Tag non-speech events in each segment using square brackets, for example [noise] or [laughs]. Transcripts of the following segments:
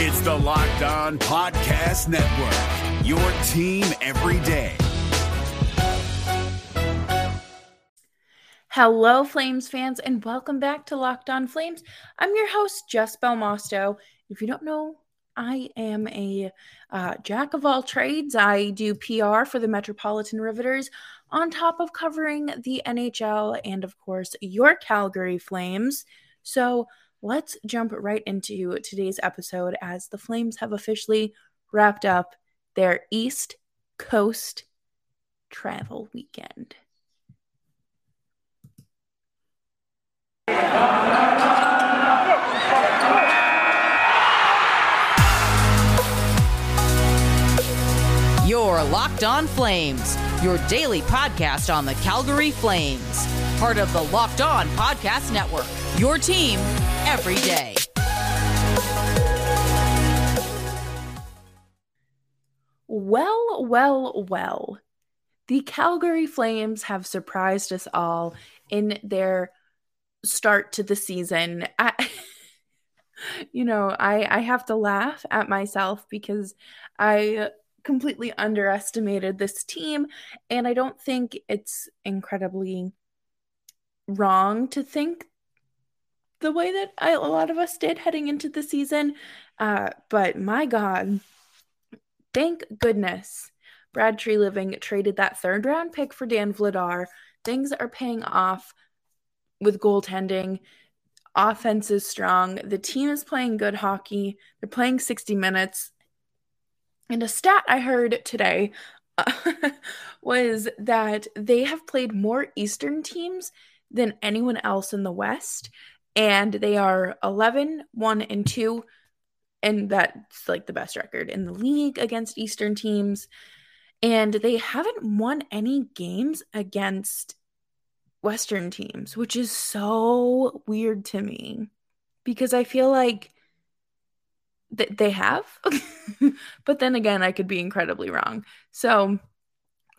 It's the Locked On Podcast Network, your team every day. Hello, Flames fans, and welcome back to Locked On Flames. I'm your host, Jess Belmosto. If you don't know, I am a uh, jack of all trades. I do PR for the Metropolitan Riveters, on top of covering the NHL and, of course, your Calgary Flames. So let's jump right into today's episode as the Flames have officially wrapped up their East Coast travel weekend. Your Locked On Flames, your daily podcast on the Calgary Flames. Part of the Locked On Podcast Network, your team every day. Well, well, well. The Calgary Flames have surprised us all in their start to the season. I, [laughs] you know, I I have to laugh at myself because I completely underestimated this team and I don't think it's incredibly wrong to think the way that I, a lot of us did heading into the season. Uh, but my God, thank goodness Brad Treliving traded that third round pick for Dan Vladar. Things are paying off with goaltending. Offense is strong. The team is playing good hockey. They're playing 60 minutes. And a stat I heard today [laughs] was that they have played more Eastern teams than anyone else in the West. And they are 11, 1, and 2. And that's like the best record in the league against Eastern teams. And they haven't won any games against Western teams, which is so weird to me because I feel like th- they have. [laughs] but then again, I could be incredibly wrong. So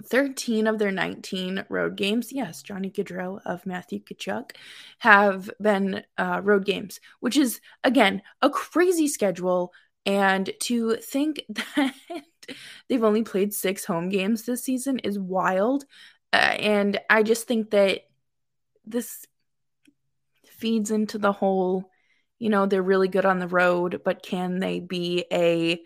13 of their 19 road games, yes, Johnny Gaudreau of Matthew Tkachuk, have been uh, road games, which is, again, a crazy schedule. And to think [laughs] that they've only played six home games this season is wild. Uh, and I just think that this feeds into the whole, you know, they're really good on the road, but can they be a,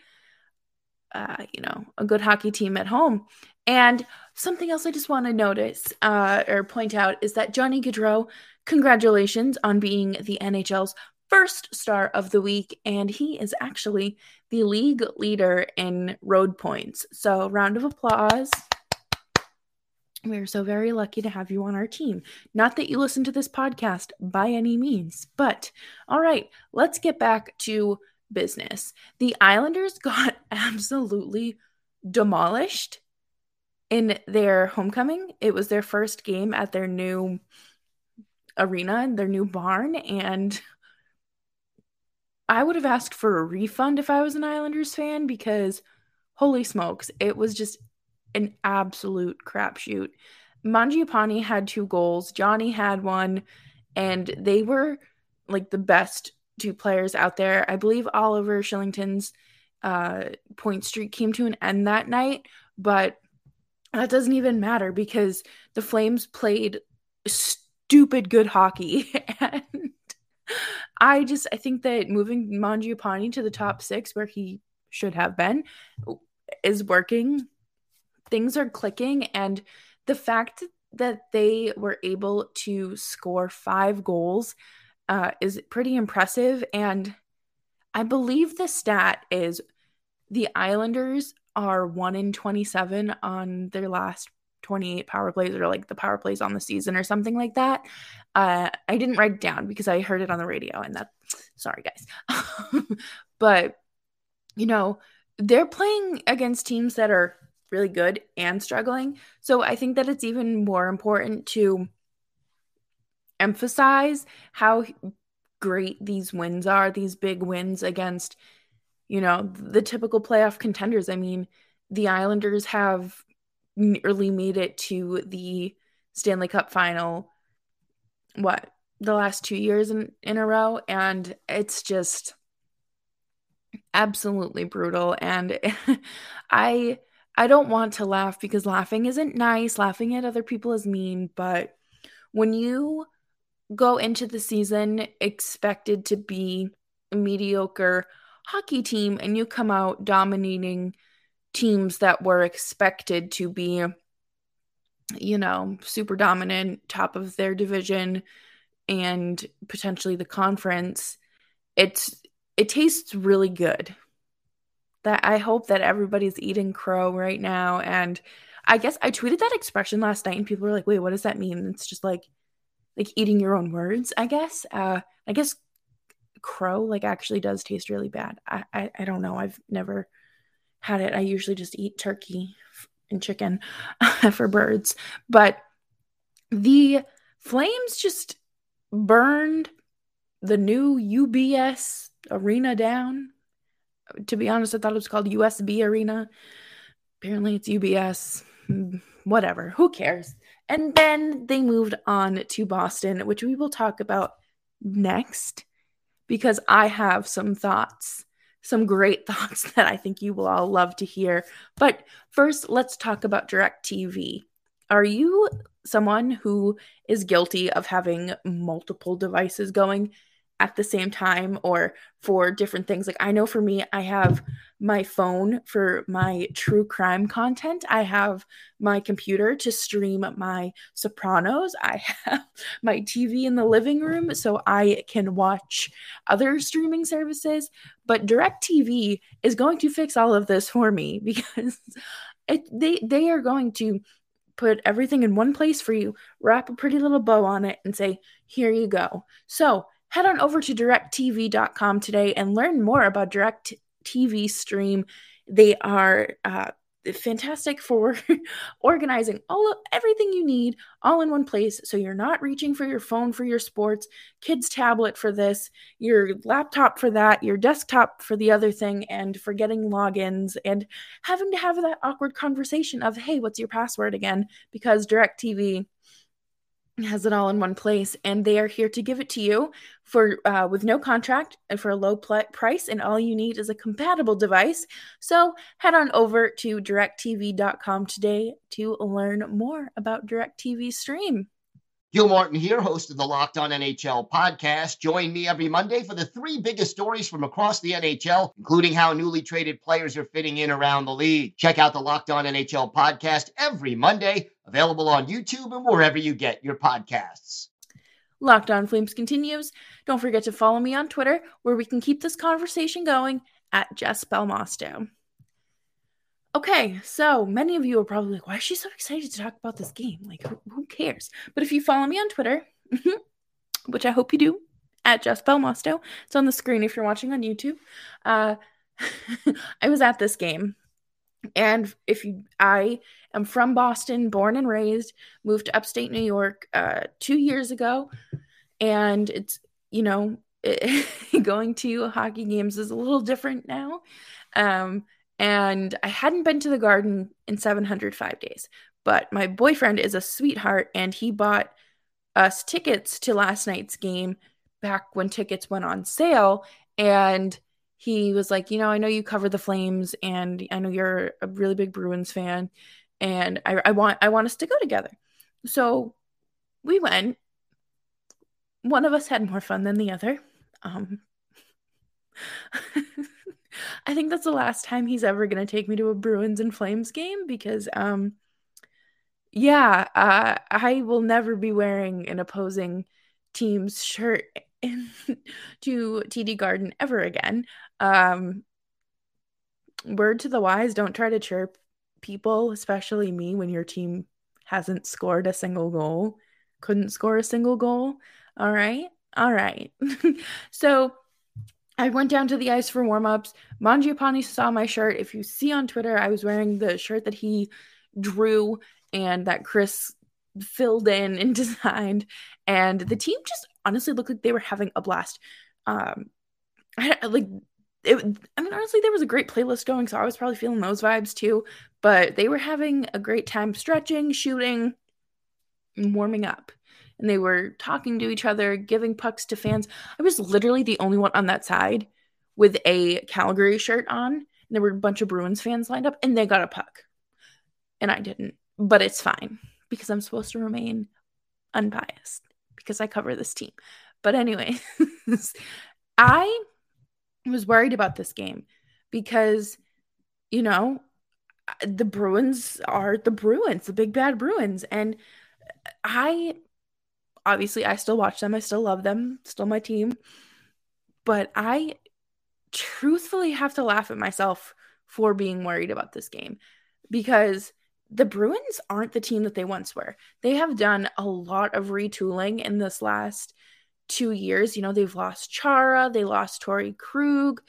uh, you know, a good hockey team at home? And something else I just want to notice uh, or point out is that Johnny Gaudreau, congratulations on being the NHL's first star of the week, and he is actually the league leader in road points. So, round of applause. We are so very lucky to have you on our team. Not that you listen to this podcast by any means, but all right, let's get back to business. The Islanders [laughs] got absolutely demolished in their homecoming. It was their first game at their new arena, their new barn, and I would have asked for a refund if I was an Islanders fan because holy smokes, it was just an absolute crapshoot. Mangiapane had two goals, Johnny had one, and they were like the best two players out there. I believe Oliver Kylington's uh, point streak came to an end that night, but that doesn't even matter because the Flames played stupid good hockey. [laughs] and I just I think that moving Mangiapane to the top six where he should have been is working things are clicking and the fact that they were able to score five goals uh, is pretty impressive. And i believe the stat is the islanders are 1 in 27 on their last 28 power plays or like the power plays on the season or something like that. Uh, i didn't write it down because i heard it on the radio and that sorry guys. [laughs] But you know they're playing against teams that are really good and struggling. So I think that it's even more important to emphasize how great these wins are, these big wins against, you know, the typical playoff contenders. I mean, the Islanders have nearly made it to the Stanley Cup final, what, the last two years in, in a row? And it's just absolutely brutal and [laughs] I I don't want to laugh because laughing isn't nice. Laughing at other people is mean, but when you go into the season expected to be a mediocre hockey team and you come out dominating teams that were expected to be you know, super dominant, top of their division and potentially the conference, it's it tastes really good. That I hope that everybody's eating crow right now and I guess I tweeted that expression last night and people were like, "Wait, what does that mean?" It's just like like eating your own words, I guess. Uh I guess crow like actually does taste really bad. I I, I don't know. I've never had it. I usually just eat turkey and chicken [laughs] for birds. But the flames just burned the new UBS arena down. To be honest, I thought it was called USB Arena. Apparently, it's UBS. Whatever. Who cares? And then they moved on to Boston, which we will talk about next because I have some thoughts some great [laughs] thoughts that I think you will all love to hear. But first, let's talk about DirecTV. Are you someone who is guilty of having multiple devices going? At the same time or for different things. Like I know for me, I have my phone for my true crime content. I have my computer to stream my Sopranos. I [laughs] have my TV in the living room so I can watch other streaming services. But DirecTV is going to fix all of this for me [laughs] because it, they they are going to put everything in one place for you, wrap a pretty little bow on it, and say, here you go. So head on over to directtv.com today and learn more about direct tv stream. They are uh, fantastic for [laughs] organizing all of everything you need all in one place. So you're not reaching for your phone for your sports kids tablet for this your laptop for that your desktop for the other thing and forgetting logins and having to have that awkward conversation of hey what's your password again? Because directv has it all in one place and they are here to give it to you for uh, with no contract and for a low pl- price and all you need is a compatible device so head on over to directtv.com today to learn more about directtv stream Gil Martin here, host of the Locked On NHL podcast. Join me every Monday for the three biggest stories from across the NHL, including how newly traded players are fitting in around the league. Check out the Locked On NHL podcast every Monday, available on YouTube and wherever you get your podcasts. Locked On Flames continues. Don't forget to follow me on Twitter, where we can keep this conversation going at Jess Belmosto. Okay, so many of you are probably like, why is she so excited to talk about this game? Like, who, who cares? But if you follow me on Twitter, [laughs] which I hope you do, at Jess Belmosto, it's on the screen if you're watching on YouTube. Uh, [laughs] I was at this game. And if you, I am from Boston, born and raised, moved to upstate New York uh, two years ago. And it's, you know, it, [laughs] going to hockey games is a little different now. Um, and I hadn't been to the garden in 705 days. But my boyfriend is a sweetheart and he bought us tickets to last night's game back when tickets went on sale. And he was like, You know, I know you cover the Flames and I know you're a really big Bruins fan. And I, I want I want us to go together. So we went. One of us had more fun than the other. Um, [laughs] I think that's the last time he's ever going to take me to a Bruins and Flames game because, um, yeah, uh, I will never be wearing an opposing team's shirt [laughs] to TD Garden ever again. Um, word to the wise: don't try to chirp people, especially me, when your team hasn't scored a single goal, couldn't score a single goal. All right, all right. [laughs] so I went down to the ice for warm-ups. Mangiapane saw my shirt. If you see on Twitter, I was wearing the shirt that he drew and that Chris filled in and [laughs] designed. And the team just honestly looked like they were having a blast. Um, I like it, I mean, honestly, there was a great playlist going, so I was probably feeling those vibes too. But they were having a great time stretching, shooting, and warming up and they were talking to each other, giving pucks to fans. I was literally the only one on that side with a Calgary shirt on. And there were a bunch of Bruins fans lined up, and they got a puck. And I didn't. But it's fine because I'm supposed to remain unbiased because I cover this team. But anyway, [laughs] I was worried about this game because, you know, the Bruins are the Bruins, the big bad Bruins. And I obviously I still watch them. I still love them, still my team. But I truthfully have to laugh at myself for being worried about this game because the Bruins aren't the team that they once were. They have done a lot of retooling in this last two years. You know, they've lost Chara, they lost Torey Krug.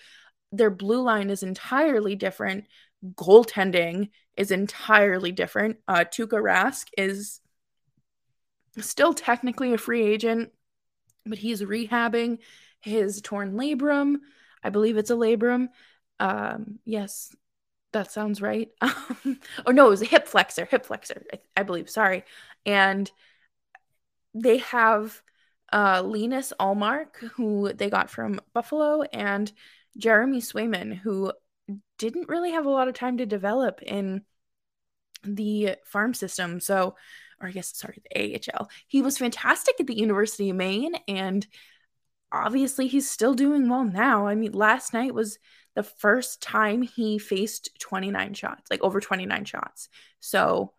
Their blue line is entirely different. Goaltending is entirely different. Uh, Tuukka Rask is still technically a free agent, but he's rehabbing his torn labrum. I believe it's a labrum. Um, yes, that sounds right. [laughs] oh no, it was a hip flexor, hip flexor, I, I believe. Sorry, and they have uh, Linus Ullmark, who they got from Buffalo, and Jeremy Swayman, who didn't really have a lot of time to develop in the farm system. So, or I guess, sorry, the AHL. He was fantastic at the University of Maine, and obviously he's still doing well now. I mean, last night was the first time he faced 29 shots, like over 29 shots. So,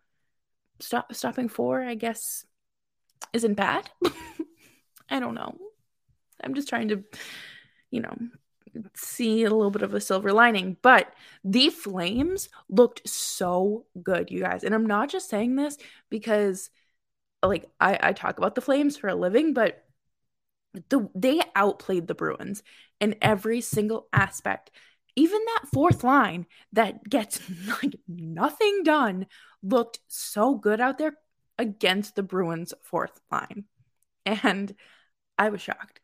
stop stopping four, I guess, isn't bad. [laughs] I don't know. I'm just trying to, you know, see a little bit of a silver lining. But the Flames looked so good, you guys. And I'm not just saying this because like I, I talk about the Flames for a living, but the they outplayed the Bruins in every single aspect. Even that fourth line that gets [laughs] like nothing done looked so good out there against the Bruins fourth line. And I was shocked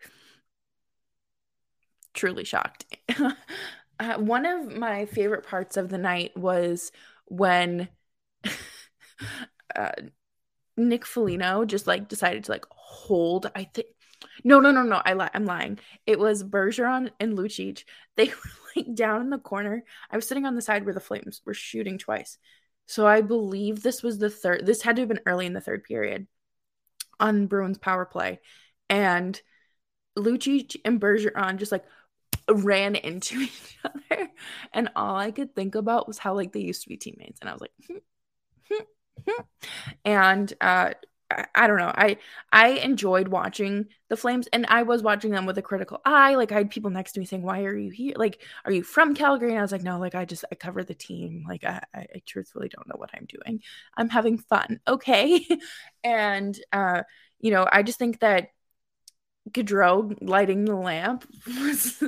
truly shocked. [laughs] uh, one of my favorite parts of the night was when [laughs] uh, Nick Foligno just like decided to like hold. I think no, no, no, no. I li- I'm lying. It was Bergeron and Lucic. [laughs] They were like down in the corner. I was sitting on the side where the Flames were shooting twice. So I believe this was the third. This had to have been early in the third period on Bruins power play, and Lucic and Bergeron just like ran into [laughs] each other and all i could think about was how like they used to be teammates and i was like hmm, hmm, hmm. and uh I, don't know. I I enjoyed watching the Flames, and I was watching them with a critical eye. Like I had people next to me saying, "Why are you here? Like, are you from Calgary?" And I was like, "No, like I just I cover the team. Like I, I truthfully don't know what I'm doing. I'm having fun, [laughs] okay." and uh, you know, I just think that Gaudreau lighting the lamp [laughs] was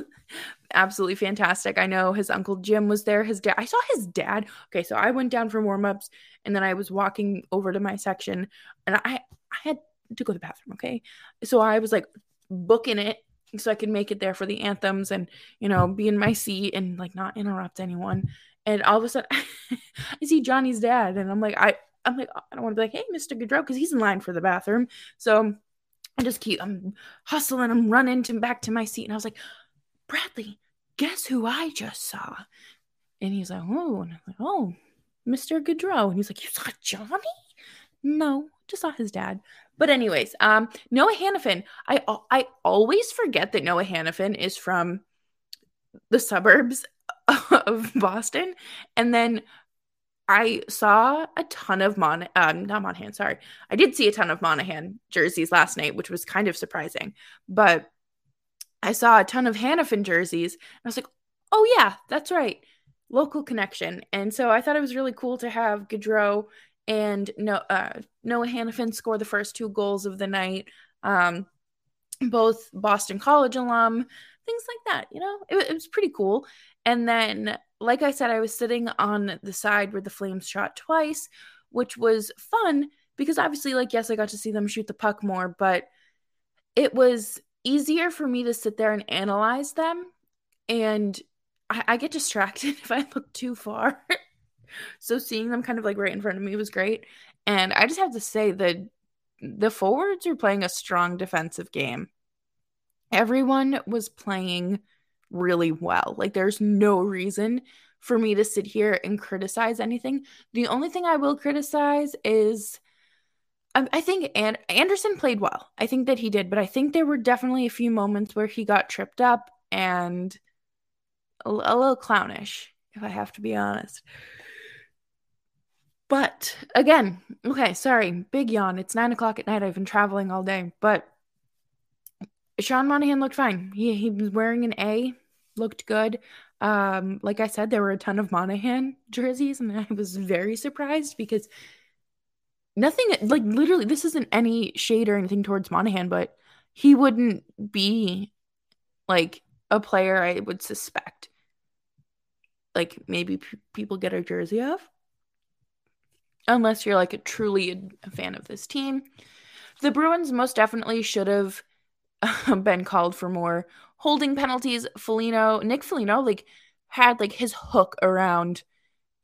absolutely fantastic. I know his uncle Jim was there. His dad, I saw his dad. Okay, so I went down for warm ups and then I was walking over to my section and I I had to go to the bathroom. Okay, so I was like booking it so I could make it there for the anthems and you know be in my seat and like not interrupt anyone. And all of a sudden, [laughs] I see Johnny's dad, and I'm like, I I'm like I don't want to be like, hey, Mr. Gaudreau, because he's in line for the bathroom. So I just keep, I'm hustling, I'm running to back to my seat. And I was like, Bradley, guess who I just saw? And he's like, oh, and I'm like, oh, Mr. Gaudreau. And he's like, you saw Johnny? No, just saw his dad. But anyways, um, Noah Hanifin. I I always forget that Noah Hanifin is from the suburbs [laughs] of Boston, and then I saw a ton of Mon um not Monahan, sorry. I did see a ton of Monahan jerseys last night, which was kind of surprising. But I saw a ton of Hanifin jerseys. I was like, oh yeah, that's right. Local connection. And so I thought it was really cool to have Gaudreau and uh, Noah Hanifin score the first two goals of the night. Um, both Boston College alum, things like that. You know, it, it was pretty cool. And then like I said, I was sitting on the side where the Flames shot twice, which was fun because obviously, like, yes, I got to see them shoot the puck more, but it was easier for me to sit there and analyze them. And I, I get distracted [laughs] if I look too far. [laughs] so seeing them kind of like right in front of me was great. And I just have to say that the forwards are playing a strong defensive game. Everyone was playing really well. Like there's no reason for me to sit here and criticize anything. The only thing I will criticize is um, I think and Andersson played well. I think that he did, but I think there were definitely a few moments where he got tripped up and a, a little clownish, if I have to be honest. But again, okay, sorry, big yawn. It's nine o'clock at night. I've been traveling all day, but Sean Monahan looked fine. He he was wearing an A, looked good. Um, like I said, there were a ton of Monahan jerseys, and I was very surprised because nothing like literally this isn't any shade or anything towards Monahan, but he wouldn't be like a player I would suspect. Like maybe p- people get a jersey of, unless you're like a truly a, a fan of this team. The Bruins most definitely should have [laughs] been called for more holding penalties. Foligno, Nick Foligno, like had like his hook around.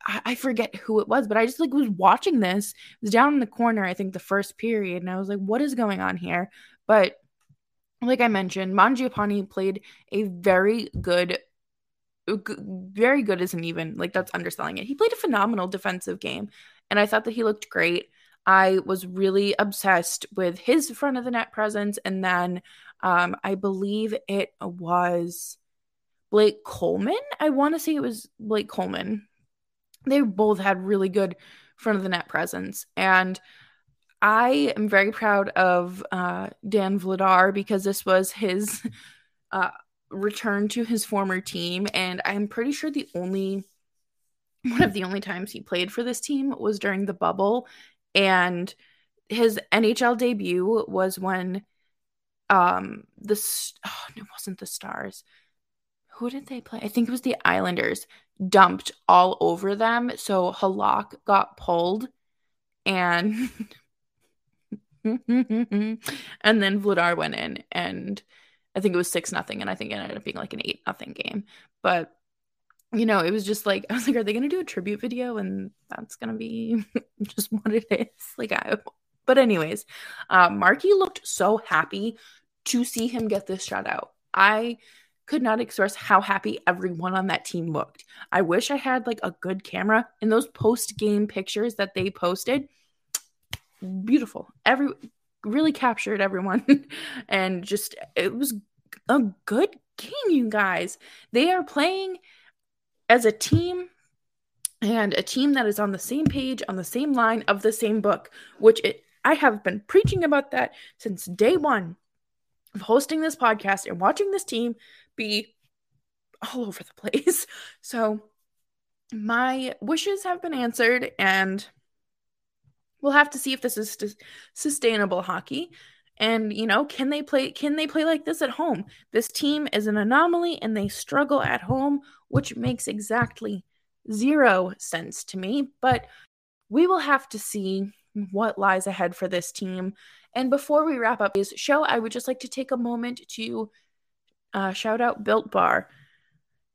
I, I forget who it was, but I just like was watching this. It was down in the corner, I think the first period, and I was like, "What is going on here?" But like I mentioned, Mangiapane played a very good very good isn't even like that's underselling it. He played a phenomenal defensive game, and I thought that he looked great. I was really obsessed with his front of the net presence, and then um, I believe it was Blake Coleman. I want to say it was Blake Coleman. They both had really good front of the net presence, and I am very proud of uh, Dan Vladar because this was his [laughs] uh, return to his former team, and I'm pretty sure the only one of the only times he played for this team was during the bubble, and his NHL debut was when um the [sighs] oh, it wasn't the Stars. Who did they play? I think it was the Islanders. Dumped all over them, so Halak got pulled, and [laughs] and then Vladar went in, and I think it was six nothing, and I think it ended up being like an eight nothing game. But you know, it was just like [laughs] I was like, are they gonna do a tribute video? And that's gonna be [laughs] just what it is. Like I but anyways, uh Marky looked so happy to see him get this shutout. I could not express how happy everyone on that team looked. I wish I had like a good camera in those post game pictures that they posted. Beautiful. Every really captured everyone [laughs] and just it was a good game you guys. They are playing as a team and a team that is on the same page, on the same line of the same book, which it, I have been preaching about that since day one of hosting this podcast and watching this team be all over the [laughs] place. So, my wishes have been answered, and we'll have to see if this is sustainable hockey. And you know can they play can they play like this at home? This team is an anomaly and they struggle at home which makes exactly zero sense to me. But we will have to see what lies ahead for this team and before we wrap up this show i would just like to take a moment to uh, shout out built bar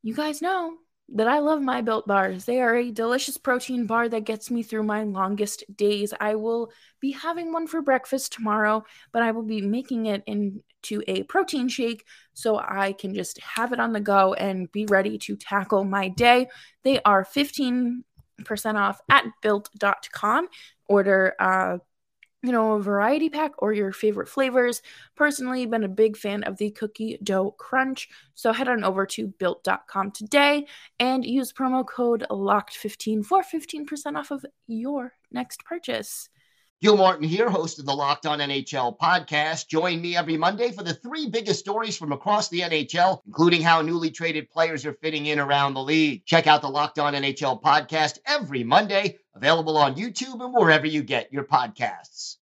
you guys know that I love my built bars. They are a delicious protein bar that gets me through my longest days. I will be having one for breakfast tomorrow, but I will be making it into a protein shake so I can just have it on the go and be ready to tackle my day. They are 15% off at built.com. Order uh, you know, a variety pack or your favorite flavors. Personally, been a big fan of the cookie dough crunch. So head on over to built.com today and use promo code LOCKED15 for 15% off of your next purchase. Gil Martin here, host of the Locked On NHL podcast. Join me every Monday for the three biggest stories from across the NHL, including how newly traded players are fitting in around the league. Check out the Locked On NHL podcast every Monday, available on YouTube and wherever you get your podcasts.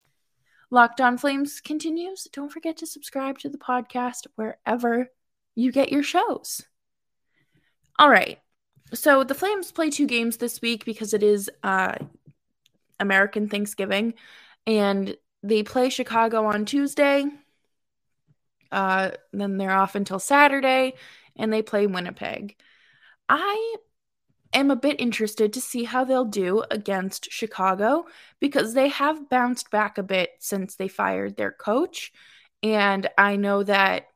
Locked On Flames continues. Don't forget to subscribe to the podcast wherever you get your shows. All right. So the Flames play two games this week because it is uh, American Thanksgiving, and they play Chicago on Tuesday. Uh, then they're off until Saturday, and they play Winnipeg. I am a bit interested to see how they'll do against Chicago because they have bounced back a bit since they fired their coach. And I know that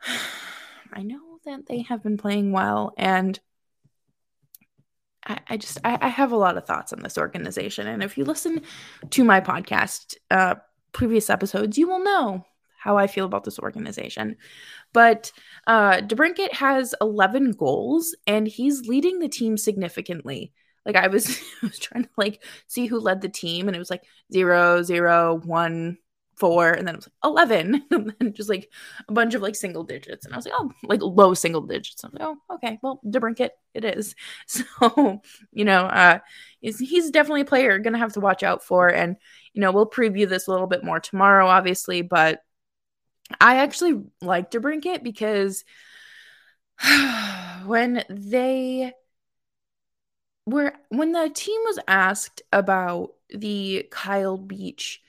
[sighs] I know that they have been playing well. And I, just I, I, have a lot of thoughts on this organization. And if you listen to my podcast, uh, previous episodes, you will know how I feel about this organization. But uh, DeBrincat has 11 goals, and he's leading the team significantly. Like I was, [laughs] I was trying to like see who led the team, and it was like zero, zero, one, four, and then it was like 11, [laughs] and then just like a bunch of like single digits. And I was like, oh, like low single digits. I was like, oh, okay, well, DeBrincat, it is. [laughs] So, you know, uh, he's, he's definitely a player to have to watch out for. And, you know, we'll preview this a little bit more tomorrow, obviously, but I actually like DeBrincat because [sighs] when they were, when the team was asked about the Kyle Beach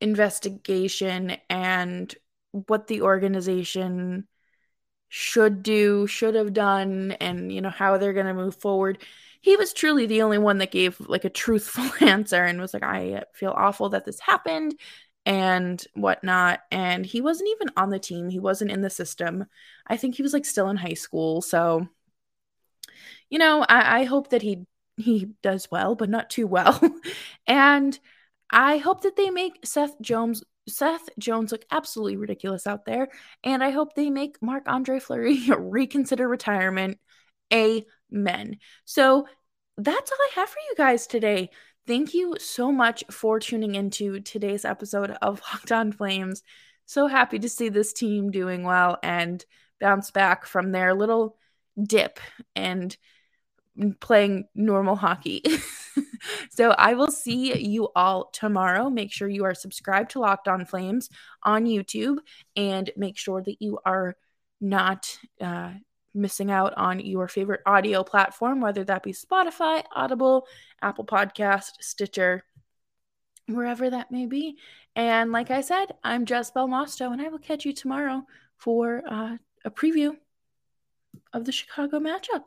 investigation and what the organization should do, should have done, and you know how they're going to move forward. He was truly the only one that gave like a truthful [laughs] answer and was like, I feel awful that this happened and whatnot. And he wasn't even on the team, he wasn't in the system. I think he was like still in high school. So, you know, I, I hope that he he does well, but not too well. [laughs] and I hope that they make Seth Jones Seth Jones look absolutely ridiculous out there, and I hope they make Marc Andre Fleury [laughs] reconsider retirement. Amen. So that's all I have for you guys today. Thank you so much for tuning into today's episode of [laughs] Locked On Flames. So happy to see this team doing well and bounce back from their little dip and playing normal hockey. [laughs] so I will see you all tomorrow. Make sure you are subscribed to Locked On Flames on YouTube and make sure that you are not uh, missing out on your favorite audio platform, whether that be Spotify, Audible, Apple Podcast, Stitcher, wherever that may be. And like I said, I'm Jess Belmosto, and I will catch you tomorrow for uh, a preview of the Chicago matchup.